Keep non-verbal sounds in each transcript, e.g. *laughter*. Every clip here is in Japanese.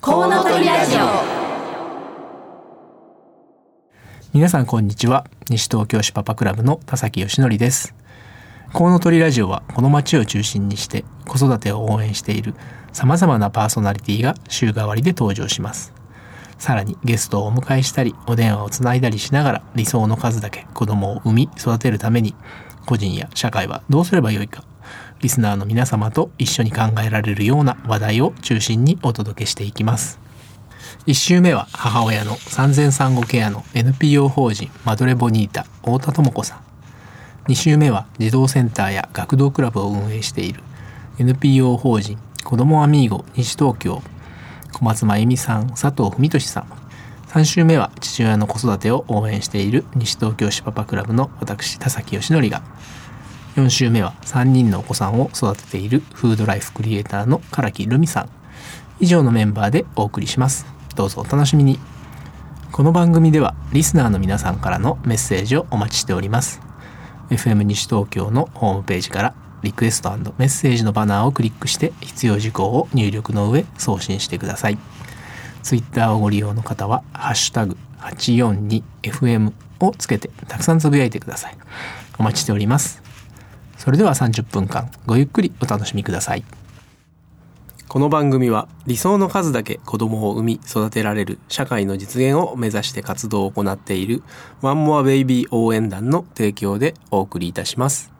コウノトリラジオ。皆さんこんにちは。西東京市パパクラブの田崎義則です。コウノトリラジオはこの街を中心にして子育てを応援している様々なパーソナリティが週替わりで登場します。さらにゲストをお迎えしたりお電話をつないだりしながら理想の数だけ子供を産み育てるために個人や社会はどうすればよいか。リスナーの皆様と一緒に考えられるような話題を中心にお届けしていきます。1週目は母親の産前産後ケアの NPO 法人マドレボニータ太田智子さん。2週目は児童センターや学童クラブを運営している NPO 法人子どもアミーゴ西東京小松真由美さん佐藤文俊さん。3週目は父親の子育てを応援している西東京市パパクラブの私田崎義則が。4週目は3人のお子さんを育てているフードライフクリエイターの唐木留美さん。以上のメンバーでお送りします。どうぞお楽しみに。この番組ではリスナーの皆さんからのメッセージをお待ちしております。FM 西東京のホームページからリクエストメッセージのバナーをクリックして必要事項を入力の上送信してください。ツイッターをご利用の方はハッシュタグ 842FM をつけてたくさんつぶやいてください。お待ちしております。それでは30分間ごゆっくりお楽しみください。この番組は理想の数だけ子供を産み育てられる社会の実現を目指して活動を行っているワンモアベイビー応援団の提供でお送りいたします。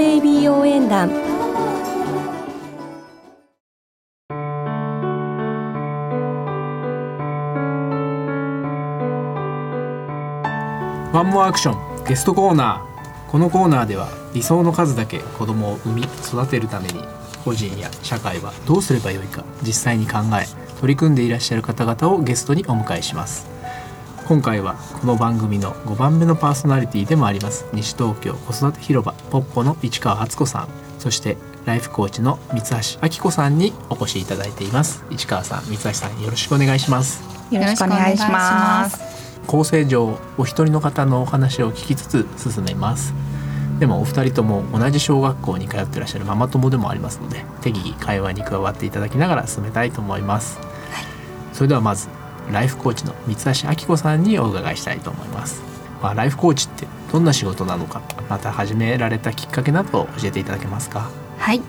ベイビー応援団。ワンモアアクションゲストコーナー。このコーナーでは理想の数だけ子供を産み育てるために個人や社会はどうすればよいか実際に考え取り組んでいらっしゃる方々をゲストにお迎えします。今回はこの番組の5番目のパーソナリティでもあります西東京子育て広場ポッポの市川敦子さんそしてライフコーチの三橋明子さんにお越しいただいています。市川さん三橋さんよろしくお願いします。よろしくお願いします。構成上お一人の方のお話を聞きつつ進めます。でもお二人とも同じ小学校に通ってらっしゃるママ友でもありますので適宜会話に加わっていただきながら進めたいと思います、それではまずライフコーチの三橋明子さんにお伺いしたいと思います、まあ、ライフコーチってどんな仕事なのかまた始められたきっかけなど教えていただけますか？はい。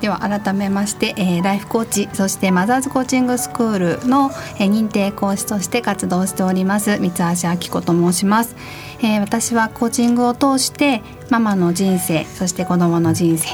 では改めまして、えーライフコーチそしてマザーズコーチングスクールの、えー認定講師として活動しております三橋明子と申します、えー私はコーチングを通してママの人生そして子供の人生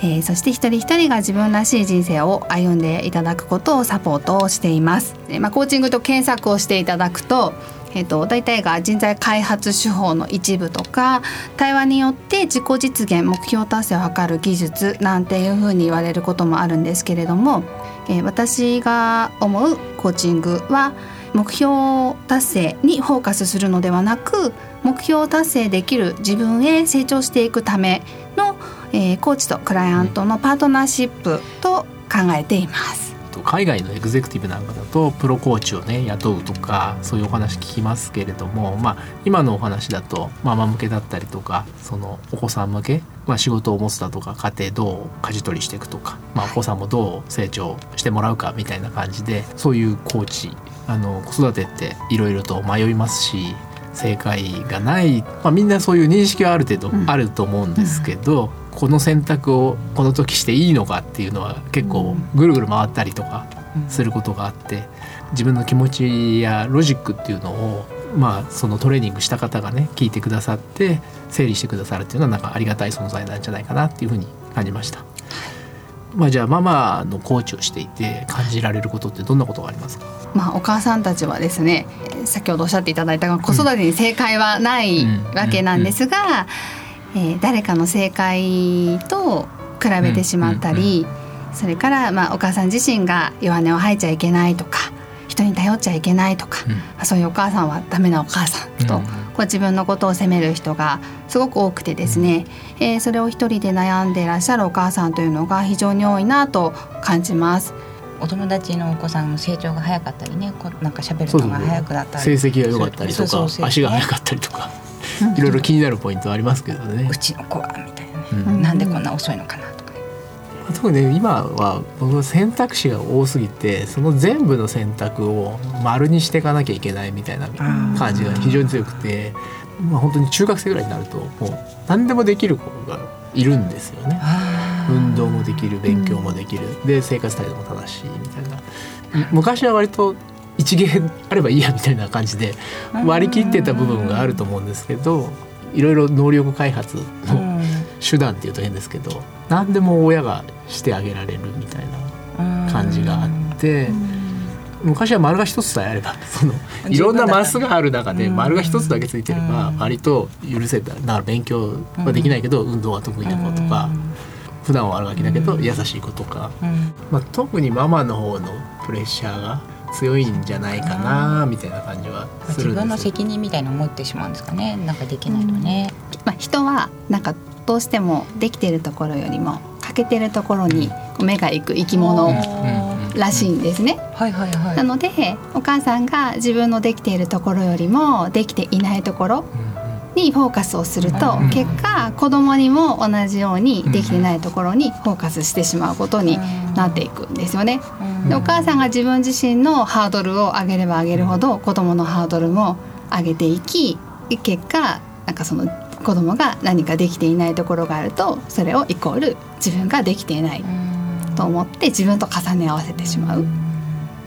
えーそして一人一人が自分らしい人生を歩んでいただくことをサポートをしています。えまあ、コーチングと検索をしていただくと,、えー、と大体が人材開発手法の一部とか対話によって自己実現目標達成を図る技術なんていうふうに言われることもあるんですけれども、えー私が思うコーチングは目標達成にフォーカスするのではなく目標達成できる自分へ成長していくための、えーコーチとクライアントのパートナーシップと考えています。と海外のエグゼクティブなんかだとプロコーチをね雇うとかそういうお話聞きますけれども、まあ、今のお話だとママ向けだったりとかそのお子さん向け、まあ、仕事を持つだとか家庭どう舵取りしていくとか、まあ、お子さんもどう成長してもらうかみたいな感じでそういうコーチあの子育てっていろいろと迷いますし正解がない、まあ、みんなそういう認識はある程度あると思うんですけど、この選択をこの時していいのかっていうのは結構ぐるぐる回ったりとかすることがあって自分の気持ちやロジックっていうのをまあそのトレーニングした方がね聞いてくださって整理してくださるっていうのはなんかありがたい存在なんじゃないかなっていうふうに感じました。まあじゃあママのコーチをしていて感じられることってどんなことがありますか？まあ、お母さんたちはですねえー先ほどおっしゃっていただいたが子育てに正解はないうんわけなんですが、えー誰かの正解と比べてしまったり、それから、まあ、お母さん自身が弱音を吐いちゃいけないとか人に頼っちゃいけないとか、うん。まあそういうお母さんはダメなお母さんとうん。こう自分のことを責める人がすごく多くてですね、えーそれを一人で悩んでいらっしゃるお母さんというのが非常に多いなと感じます。お友達のお子さんの成長が早かったりねこうなんか喋るのが早くなったり。成績が良かったりとかそうそう足が速かったりとか *laughs* いろいろ気になるポイントはありますけどね。う。ちの子はみたいなね、うん。なんでこんな遅いのかなとか特にね今は僕の選択肢が多すぎてその全部の選択を丸にしていかなきゃいけないみたいな感じが非常に強くて、まあ、本当に中学生ぐらいになるともう何でもできる子がいるんですよね。運動もできる勉強もできる、で生活態度も正しいみたいな。む昔は割と一芸あればいいやみたいな感じで割り切ってた部分があると思うんですけどいろいろ能力開発の手段っていうと変ですけど何でも親がしてあげられるみたいな感じがあって。昔は丸が一つさえあれば *laughs* そのいろんなマスがある中で丸が一つだけついてれば割と許せただから勉強はできないけど運動は得意な子とか普段は悪ガキだけど優しい子とか、うん。まあ、特にママの方のプレッシャーが強いんじゃないかなみたいな感じはす自分のるんですよ。責任みたいなのを持ってしまうんですかね。なんかできないとね、まあ、人はなんかどうしてもできているところよりも欠けているところに目が行く生き物らしいんですね。はいはいはい。なのでお母さんが自分のできているところよりもできていないところにフォーカスをするとうん。結果子供にも同じようにできてないところにフォーカスしてしまうことになっていくんですよね。でお母さんが自分自身のハードルを上げれば上げるほど子供のハードルも上げていき結果なんかその子供が何かできていないところがあるとそれをイコール自分ができていないと思って自分と重ね合わせてしまう。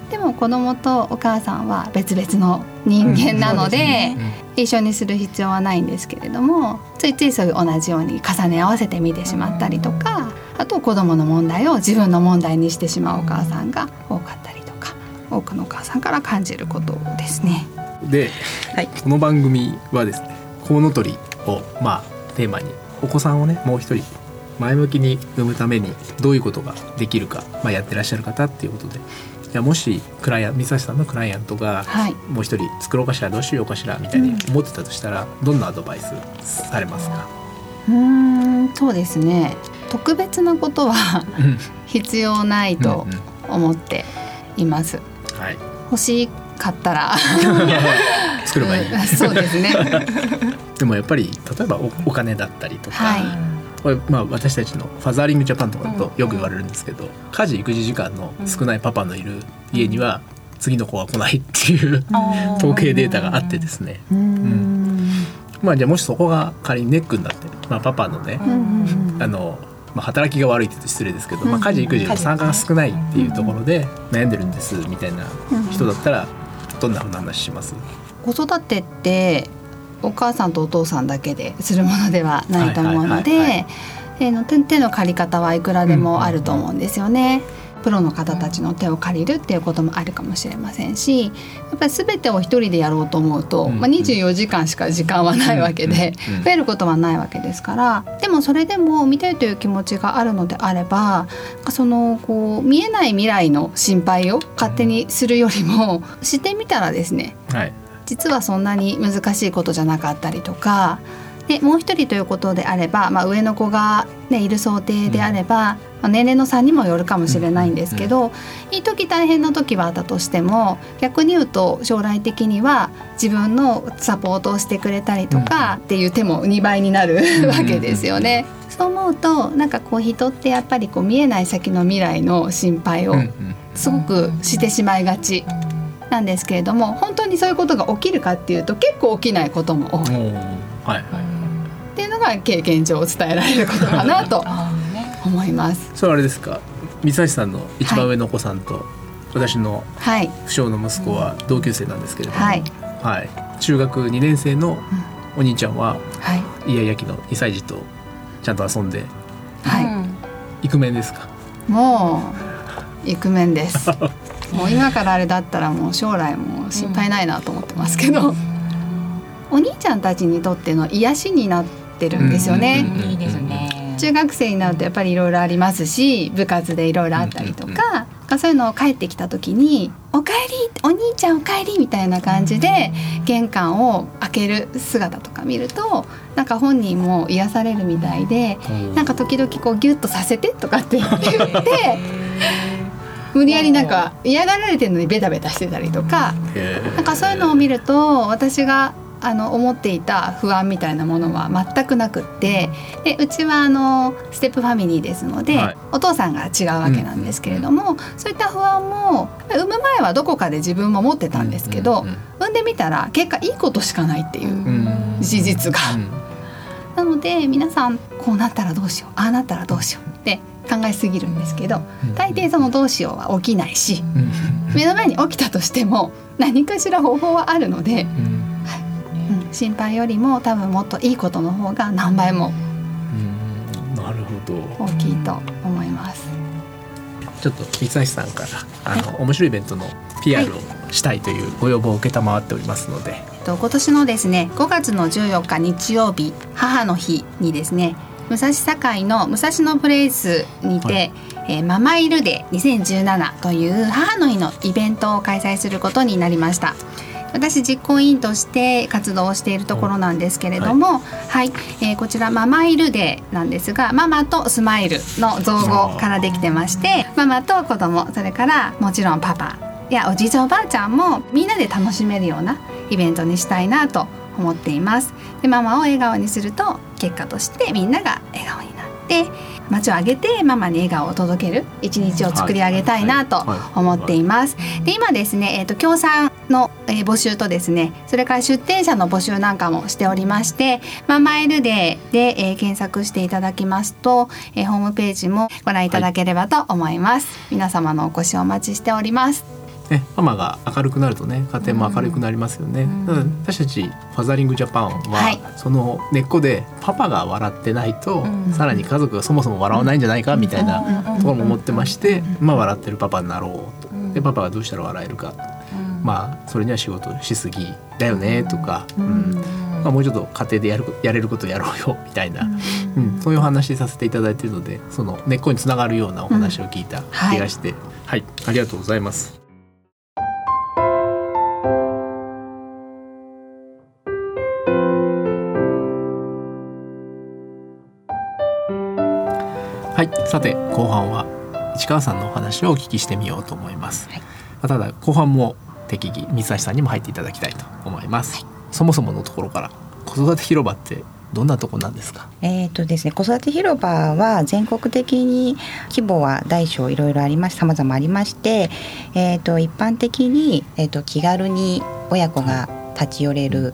でも子供とお母さんは別々の人間なので,、一緒にする必要はないんですけれどもついついそういう同じように重ね合わせて見てしまったりとかあと子供の問題を自分の問題にしてしまうお母さんが多かったりとか多くのお母さんから感じることですね。で、はいこの番組はですねコウノトリをまあテーマにお子さんをねもう一人前向きに産むためにどういうことができるか、まあ、やってらっしゃる方っていうことでじゃあもしクライアント三橋さんのクライアントがはい。もう一人作ろうかしらどうしようかしらみたいに思ってたとしたら、どんなアドバイスされますか、うーんそうですね。特別なことはうん。必要ないとうん思っています。はい、欲しかったら。*laughs* 作ればいい、うんそうですね。*laughs* でもやっぱり例えばおお金だったりとか、はいこれまあ私たちのファザーリングジャパンとかだとよく言われるんですけど、家事育児時間の少ないパパのいる家には次の子が来ないっていう統計データがあってですね、うーん。まあじゃあもしそこが仮にネックになって、まあ、パパのね、あの、まあ、働きが悪いって言うと失礼ですけど、まあ、家事育児の参加が少ないっていうところで悩んでるんですみたいな人だったらどんなふうな話します？子育てってお母さんとお父さんだけでするものではないと思うので手の借り方はいくらでもあると思うんですよね。プロの方たちの手を借りるっていうこともあるかもしれませんしやっぱり全てを一人でやろうと思うと、うんまあ、24時間しか時間はないわけで増えることはないわけですから。でもそれでも見たいという気持ちがあるのであればそのこう見えない未来の心配を勝手にするよりもしてみたらですねはい実はそんなに難しいことじゃなかったりとかでもう一人ということであれば、まあ、上の子が、ね、いる想定であれば、まあ年齢の差にもよるかもしれないんですけど、いい時大変な時はあったとしても逆に言うと将来的には自分のサポートをしてくれたりとかっていう手も2倍になるわけですよね。そう思うとなんかこう人ってやっぱりこう見えない先の未来の心配をうんうん。すごくしてしまいがちなんですけれども本当にそういうことが起きるかっていうと結構起きないことも多い。はい。はいていうのが経験上伝えられることかなと *laughs* 思います。それはあれですか？三橋さんの一番上のお子さんと、私のはい、不詳の息子は同級生なんですけれども、はい、はい。中学2年生のお兄ちゃんははい、イヤイヤ期の2歳児とちゃんと遊んではイクメンですか？い、もうイクメンです。*laughs* もう今からあれだったらもう将来も心配ないなと思ってますけど、お兄ちゃんたちにとっての癒しになってるんですよね。うんいいですね。中学生になるとやっぱりいろいろありますし部活でいろいろあったりとか、かそういうのを帰ってきた時に「おかえりお兄ちゃんおかえり」みたいな感じで玄関を開ける姿とか見るとなんか本人も癒されるみたいでなんか時々こうギュッとさせてとかって言って *laughs* 無理やりなんか嫌がられてるのにベタベタしてたりとかなんかそういうのを見ると私があの思っていた不安みたいなものは全くなくってでうちはあのステップファミリーですので、はい。お父さんが違うわけなんですけれども、そういった不安も産む前はどこかで自分も持ってたんですけど、うんうん産んでみたら結果いいことしかないっていううん事実が。うん。なので皆さんこうなったらどうしようああなったらどうしよう考えすぎるんですけどうん。大抵そのどうしようは起きないしうん。目の前に起きたとしても何かしら方法はあるので、うん。うん、心配よりも多分もっといいことの方が何倍もうん。なるほど。大きいと思います。ちょっと三橋さんからあの面白いイベントの PR をしたいというご要望を受けたまわっておりますので、えっと今年のですね5月の14日日曜日母の日にですね武蔵境の武蔵野プレイスにて、はいえーママイルデー2017という母の日のイベントを開催することになりました。私実行委員として活動をしているところなんですけれども、はい、えーこちらママイルデーなんですが、ママとスマイルの造語からできてまして、ママと子供、それからもちろんパパやおじいちゃんおばあちゃんもみんなで楽しめるようなイベントにしたいなと思っています。で、ママを笑顔にすると結果としてみんなが笑顔になって街を挙げてママに笑顔を届ける一日を作り上げたいなと思っています。で今ですね、えー、と協賛の、えー募集とですねそれから出店者の募集なんかもしておりまして「ママエルデーで」えー検索していただきますと、えーホームページもご覧いただければと思います。皆様のお越しをお待ちしております。ね、ママが明るくなるとね家庭も明るくなりますよね、ただ私たちファザリングジャパンは、はい。その根っこでパパが笑ってないと、うん。さらに家族がそもそも笑わないんじゃないかみたいなうんところも思ってまして、まあ笑ってるパパになろうと。うん。でパパがどうしたら笑えるか、うん。まあそれには仕事しすぎだよねとか、うん。うん。まあ、もうちょっと家庭でやるやれることやろうよみたいな、うん。そういうお話させていただいているのでその根っこにつながるようなお話を聞いた気がして、はい、ありがとうございます。はい、さて後半は市川さんのお話をお聞きしてみようと思います。はいまあただ後半も適宜三橋さんにも入っていただきたいと思います。そもそものところから子育て広場ってどんなとこなんですか？えーとですね、子育て広場は全国的に規模は大小いろいろありまし様々ありまして、えー、と一般的に、えー、と気軽に親子が立ち寄れる、う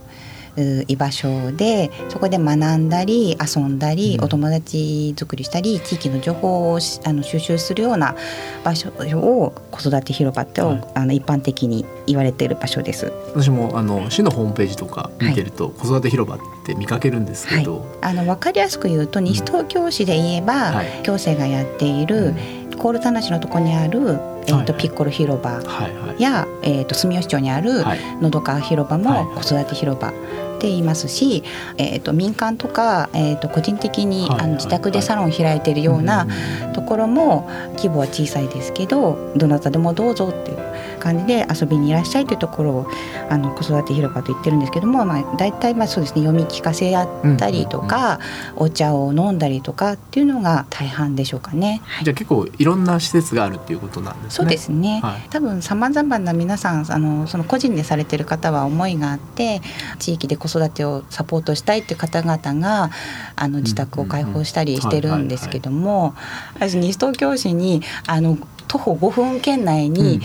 居場所でそこで学んだり遊んだり、うん。お友達作りしたり地域の情報をしあの収集するような場所を子育て広場って、はい。あの一般的に言われている場所です。私もあの市のホームページとか見てると、子育て広場って見かけるんですけど、あの分かりやすく言うと西東京市で言えば、はい。行政がやっている、コール田無のとこにある、えーとはい。はいピッコロ広場はいはい。や、えー、と住吉町にあるはい。のどか広場はいも子育て広場。って言いますし、えー、と民間とか、えー、と個人的に、あの自宅でサロン開いてるようなところも規模は小さいですけどどなたでもどうぞっていう感じで遊びにいらっしゃいというところをあの子育て広場と言ってるんですけども、まあ、大体まあそうですね読み聞かせやったりとか、お茶を飲んだりとかっていうのが大半でしょうかね。はい。じゃあ結構いろんな施設があるっていうことなんですね。そうですね、はい。多分さまざまな皆さんあのその個人でされてる方は思いがあって地域で子育てをサポートしたいっていう方々があの自宅を開放したりしてるんですけども私西東京市にあの徒歩5分圏内に、うん。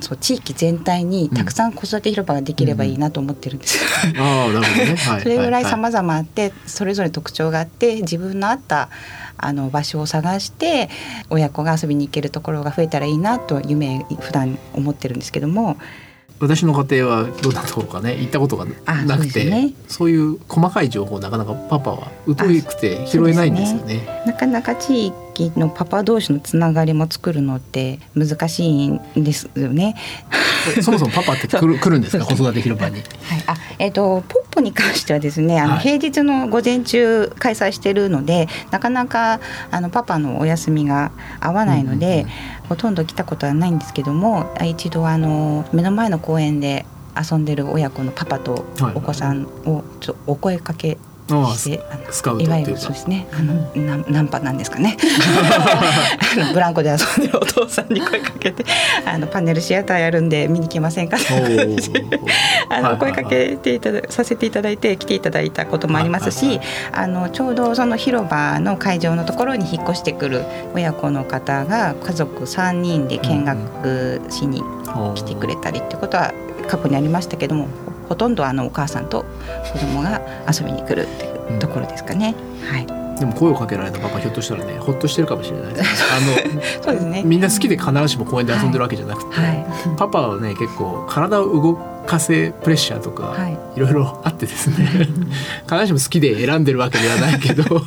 そう地域全体にたくさん子育て広場ができればいいなと思ってるんです。よ。ああなるほどね。はい *laughs* それぐらいは様々あってそれぞれ特徴があって自分の合ったあの場所を探して親子が遊びに行けるところが増えたらいいなと夢普段思ってるんですけども私の家庭はどんなところかね行ったことがあなくてねそういう細かい情報なかなかパパは疎くて拾えないんですよね。なかなか地域のパパ同士のつながりも作るのって難しいんですよね。そもそもパパって来る来るんですか？子育て広場に。はい、あえっ、とポッ歩に関してはですねあのはい。平日の午前中開催してるので、なかなかあのパパのお休みが合わないので、うん。ほとんど来たことはないんですけども一度あの目の前の公園で遊んでる親子のパパとはい。お子さんをちょお声かけして、スカウトいわゆるそうですね。あの、ナンナンパなんですかね。*laughs* あのブランコで遊んでるお父さんに声かけてあのパネルシアターやるんで見に来ませんかって。あの声かけていたださせていただいて来ていただいたこともありますし、あのちょうどその広場の会場のところに引っ越してくる親子の方が家族3人で見学しに来てくれたりっていうことは過去にありましたけどもほとんどあのお母さんと子供が遊びに来るっていうところですかね。はい、でも声をかけられたパパひょっとしたらねほっとしてるかもしれないです。*laughs* あそうですね。のみんな好きで必ずしも公園で遊んでるわけじゃなくて、はい。パパはね結構体を動かせプレッシャーとか、はい。いろいろあってですね。*laughs* 必ずしも好きで選んでるわけではないけど *laughs*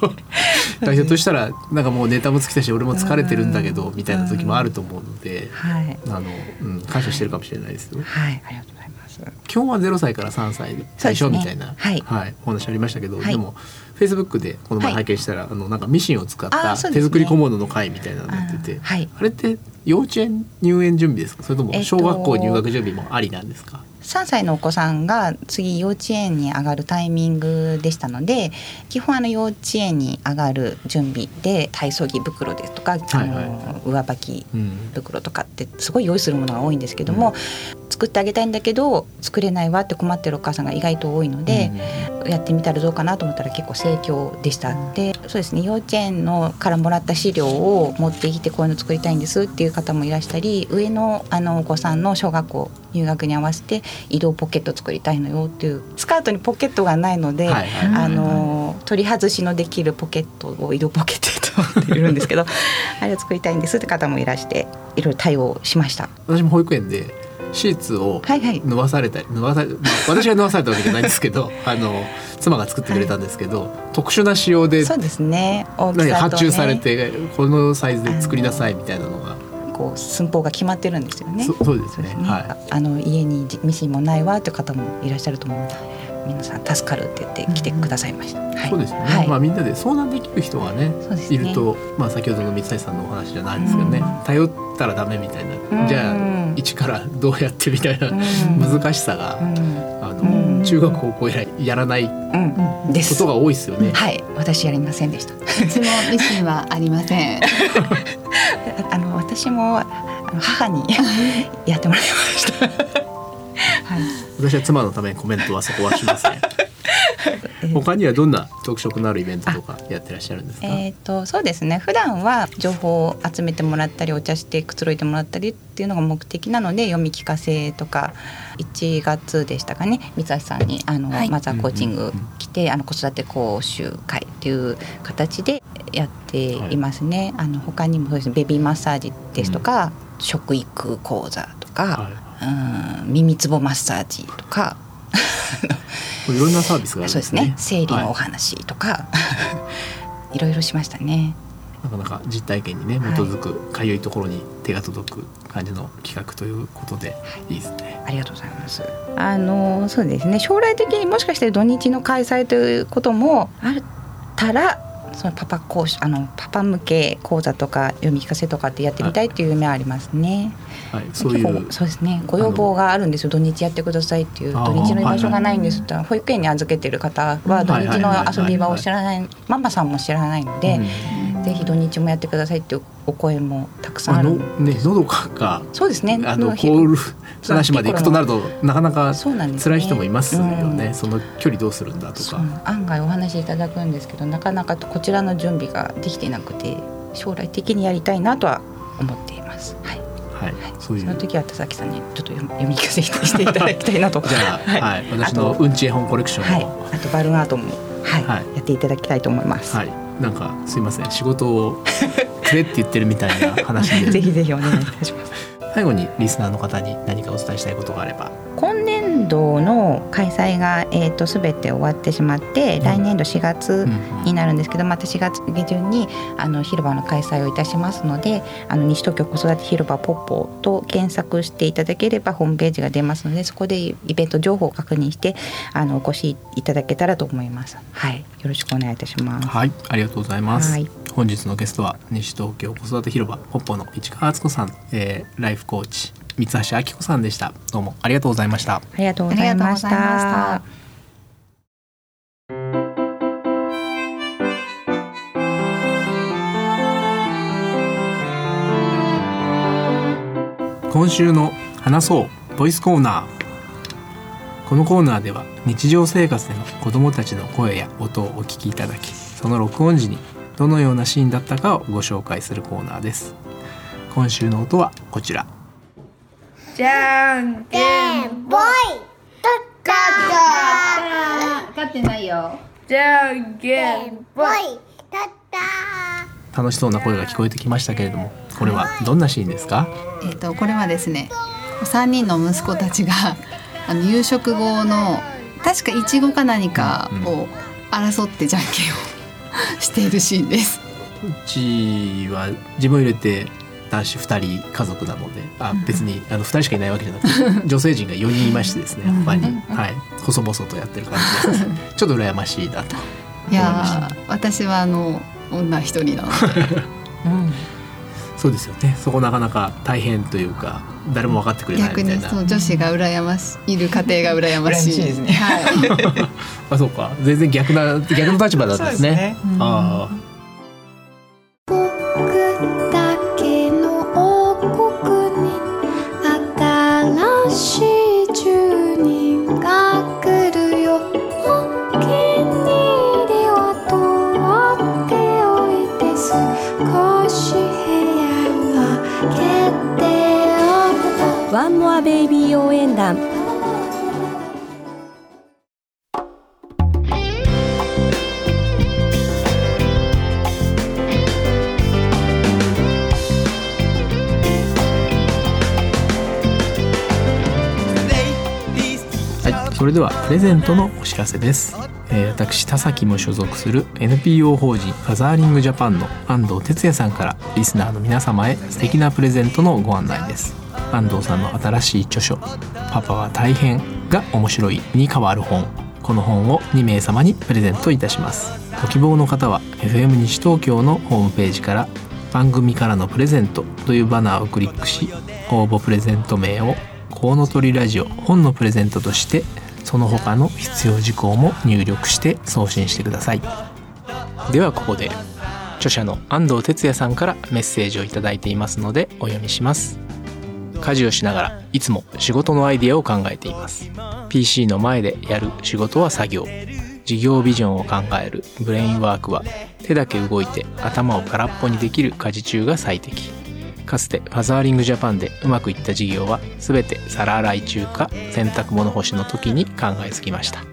ひょっとしたらなんかもうネタも尽きたし俺も疲れてるんだけどみたいな時もあると思うのではい。あの、うん、感謝してるかもしれないですよ。はい、ありがとうございます。今日は0歳から3歳最初みたいな、そうですねはいお話ありましたけど、はい。でもフェイスブックでこの前はい。拝見したら、あのなんかミシンを使った手作り小物の会みたいなのやっててあはい。あれって幼稚園入園準備ですか？それともえっと小学校入学準備もありなんですか、3歳のお子さんが次幼稚園に上がるタイミングでしたので基本あの幼稚園に上がる準備で体操着袋ですとか、はいあの上履きうん袋とかってすごい用意するものが多いんですけども、作ってあげたいんだけど作れないわって困ってるお母さんが意外と多いので、やってみたらどうかなと思ったら結構盛況でした。でそうですね。幼稚園のからもらった資料を持ってきてこういうの作りたいんですっていう方もいらしたり上のあのお子さんの小学校入学に合わせて移動ポケット作りたいのよっていうスカートにポケットがないので、はいはいはいはい。あの取り外しのできるポケットを移動ポケットと思っているんですけど *laughs* あれを作りたいんですって方もいらしていろいろ対応しました。私も保育園でシーツをはいはい。縫わされたり縫わされ、まあ、私が縫わされたわけじゃないんですけど *laughs* あの妻が作ってくれたんですけど、特殊な仕様でそうですね。大き何さと、ね、発注されてこのサイズで作りなさいみたいなのが、こう寸法が決まってるんですよね。そそうですね。すね。はい。ああの家にミシンもないわっていう方もいらっしゃると思うので皆さん助かるって言って来てくださいました。はい。そうですよね、はい。まあみんなで相談できる人がねね。いると、まあ、先ほどの三谷さんのお話じゃないですけどね、うん。頼ったらダメみたいな、うん。じゃあ一からどうやってみたいなうん。難しさが、あのうん。中学高校以来やらないこうん。です。とが多いですよね。はい、私やりませんでした。うちもミシンはありません。あ *laughs* あの私もあの母にやってもらいました。はい。私は妻のためにコメントはそこはしません。他にはどんな特色のあるイベントとかやってらっしゃるんですか？えー、とそうですね普段は情報を集めてもらったりお茶してくつろいでもらったりっていうのが目的なので読み聞かせとか1月でしたかね三橋さんにあの、はいマザーコーチング来て、あの子育て講習会っていう形でやっていますね。あの他にもそうですねベビーマッサージですとか、食育講座とか、はいうん耳つぼマッサージとか。*laughs* いろんなサービスがあるんそうですね生理のおは話とか、*laughs* い、ろいろしましたね。いなかなか実体験にね基づくかゆいところに手が届く感じの企画ということでいいですね。ありがとうございます。あのそうですね。将来的にもしかして土日の開催ということもあったら、そのパパ講師あのパパ向け講座とか読み聞かせとかってやってみたいっていう夢はありますね。はい、そうい結う構そうですね。ご要望があるんですよ。土日やってくださいっていう土日の居場所がないんですって、保育園に預けてる方は土日の遊び場を知らない、ママさんも知らないので、ぜひ土日もやってくださいっていうお声もたくさんまある。ね喉がそうですね。あののコール話まで行くとなるとなかなか辛い人もいますよね。うんその距離どうするんだとか。案外お話しいただくんですけどなかなかこちらの準備ができていなくて将来的にやりたいなとは思っています。はい、はい、そういう。その時は田崎さんにちょっと読み聞かせしていただきたいなと。*laughs* じゃあ、*laughs* はい、私のうんち絵本コレクショはいンを、、あとバルーンアートも、はいはいやっていただきたいと思います。はい、なんかすいません仕事をくれって言ってるみたいな話で *laughs* ぜひぜひお願いいたします。*laughs* 最後にリスナーの方に何かお伝えしたいことがあれば今年年度の開催が、えー、と全て終わってしまって、来年度4月になるんですけどまた4月下旬にあの広場の開催をいたしますのであの西東京子育て広場ポッポと検索していただければホームページが出ますのでそこでイベント情報を確認してあのお越しいただけたらと思います。はい、よろしくお願いいたします。はい、ありがとうございます。はい。本日のゲストは西東京子育て広場ポッポの市川敦子さん、えー、ライフコーチ三橋明子さんでした。どうもありがとうございました。ありがとうございました。今週の話そうボイスコーナーこのコーナーでは日常生活での子どもたちの声や音をお聞きいただきその録音時にどのようなシーンだったかをご紹介するコーナーです今週の音はこちらじゃんけんぽい。勝ってないよ。じゃんけんぽい。楽しそうな声が聞こえてきましたけれどもこれはどんなシーンですか？えっ、とこれはですね3人の息子たちがあの夕食後の確かいちごか何かを争ってじゃんけんを *laughs* しているシーンです。うちは自分入れて男子2人家族なのであ別にあの2人しかいないわけじゃなくて *laughs* 女性陣が4人いましてですね他に、はい、細々とやってる感じです。*laughs* ちょっと羨ましいなと。いやー私はあの女一人なので、*laughs* そうですよね。そこなかなか大変というか誰も分かってくれない逆みたいな。にそう女子が羨ましいいる家庭が羨ましい。ですね。はい。あそうか。全然逆な逆の立場なんですね。あ僕ワンモアベイビー応援団。はい、それではプレゼントのお知らせです、えー私田崎も所属する NPO 法人ファザーリングジャパンの安藤哲也さんからリスナーの皆様へ素敵なプレゼントのご案内です。安藤さんの新しい著書「パパは大変」が面白いに変わる本。この本を2名様にプレゼントいたします。ご希望の方は FM 西東京のホームページから番組からのプレゼントというバナーをクリックし応募プレゼント名をコウノトリラジオ本のプレゼントとしてその他の必要事項も入力して送信してください。ではここで著者の安藤哲也さんからメッセージをいただいていますのでお読みします。家事をしながらいつも仕事のアイデアを考えています。PC の前でやる仕事は作業。事業ビジョンを考える。ブレインワークは手だけ動いて頭を空っぽにできる家事中が最適。かつてファザーリングジャパンでうまくいった事業は全て皿洗い中か洗濯物干しの時に考えつきました。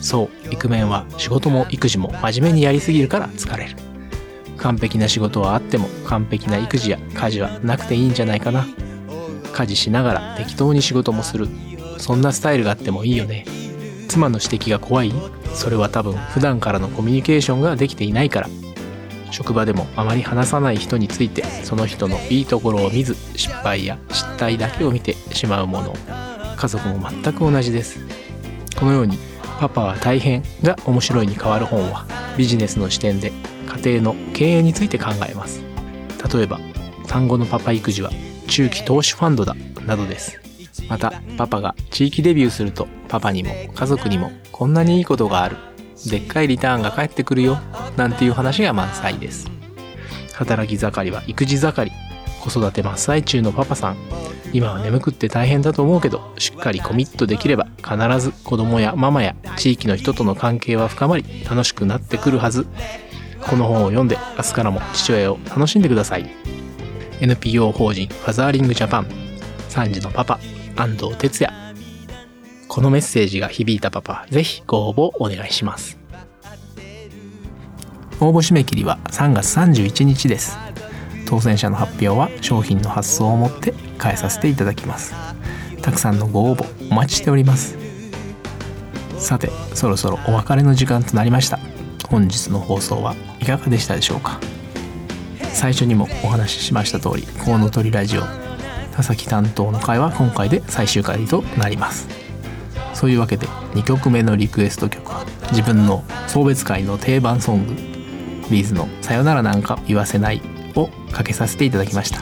そうイクメンは仕事も育児も真面目にやりすぎるから疲れる。完璧な仕事はあっても完璧な育児や家事はなくていいんじゃないかな。家事しながら適当に仕事もする。そんなスタイルがあってもいいよね。妻の指摘が怖い？それは多分普段からのコミュニケーションができていないから。職場でもあまり話さない人についてその人のいいところを見ず失敗や失態だけを見てしまうもの。家族も全く同じです。このように「パパは大変」が面白いに変わる本はビジネスの視点で家庭の経営について考えます。例えば産後のパパ育児は中期投資ファンドだなどです。またパパが地域デビューするとパパにも家族にもこんなにいいことがある。でっかいリターンが返ってくるよなんていう話が満載です。働き盛りは育児盛り。子育て真っ最中のパパさん。今は眠くって大変だと思うけどしっかりコミットできれば必ず子供やママや地域の人との関係は深まり楽しくなってくるはず。この本を読んで明日からも父親を楽しんでください。NPO 法人ファザーリングジャパン3児のパパ安藤哲也。このメッセージが響いたパパぜひご応募お願いします。応募締め切りは3月31日です。当選者の発表は商品の発送をもって返させていただきます。たくさんのご応募お待ちしております。さてそろそろお別れの時間となりました。本日の放送はいかがでしたでしょうか？最初にもお話ししました通り「コウノトリラジオ」田崎担当の回は今回で最終回となります。そういうわけで2曲目のリクエスト曲は自分の送別会の定番ソングビーズの「さよならなんか言わせない」をかけさせていただきました。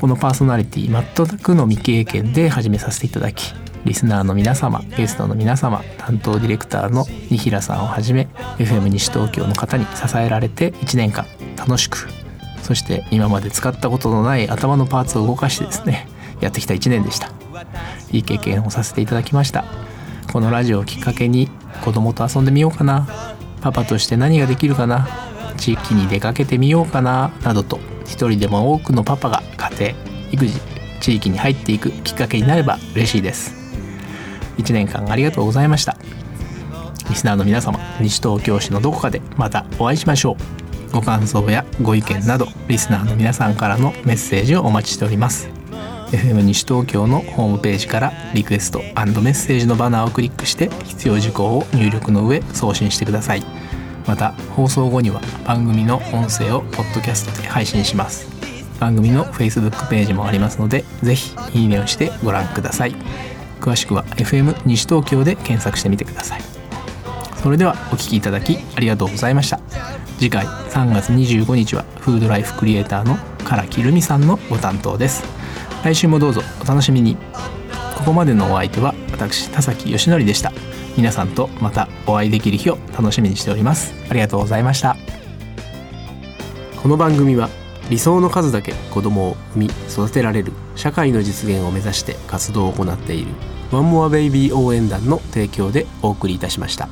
このパーソナリティ全くの未経験で始めさせていただきリスナーの皆様ゲストの皆様担当ディレクターの二平さんをはじめ FM 西東京の方に支えられて1年間楽しくそして今まで使ったことのない頭のパーツを動かしてですねやってきた1年でした。いい経験をさせていただきました。このラジオをきっかけに子供と遊んでみようかな。パパとして何ができるかな。地域に出かけてみようかな。などと一人でも多くのパパが家庭育児地域に入っていくきっかけになれば嬉しいです。1年間ありがとうございました。リスナーの皆様西東京市のどこかでまたお会いしましょう。ご感想やご意見などリスナーの皆さんからのメッセージをお待ちしております。FM 西東京のホームページからリクエストメッセージのバナーをクリックして必要事項を入力の上送信してください。また放送後には番組の音声をポッドキャストで配信します。番組の Facebook ページもありますのでぜひいいねをしてご覧ください。詳しくは FM 西東京で検索してみてください。それではお聴きいただきありがとうございました。次回3月25日はフードライフクリエイターの唐木留美さんのご担当です。来週もどうぞお楽しみに。ここまでのお相手は私田崎義則でした。皆さんとまたお会いできる日を楽しみにしております。ありがとうございました。この番組は理想の数だけ子供を産み育てられる社会の実現を目指して活動を行っているワンモアベイビー応援団の提供でお送りいたしました。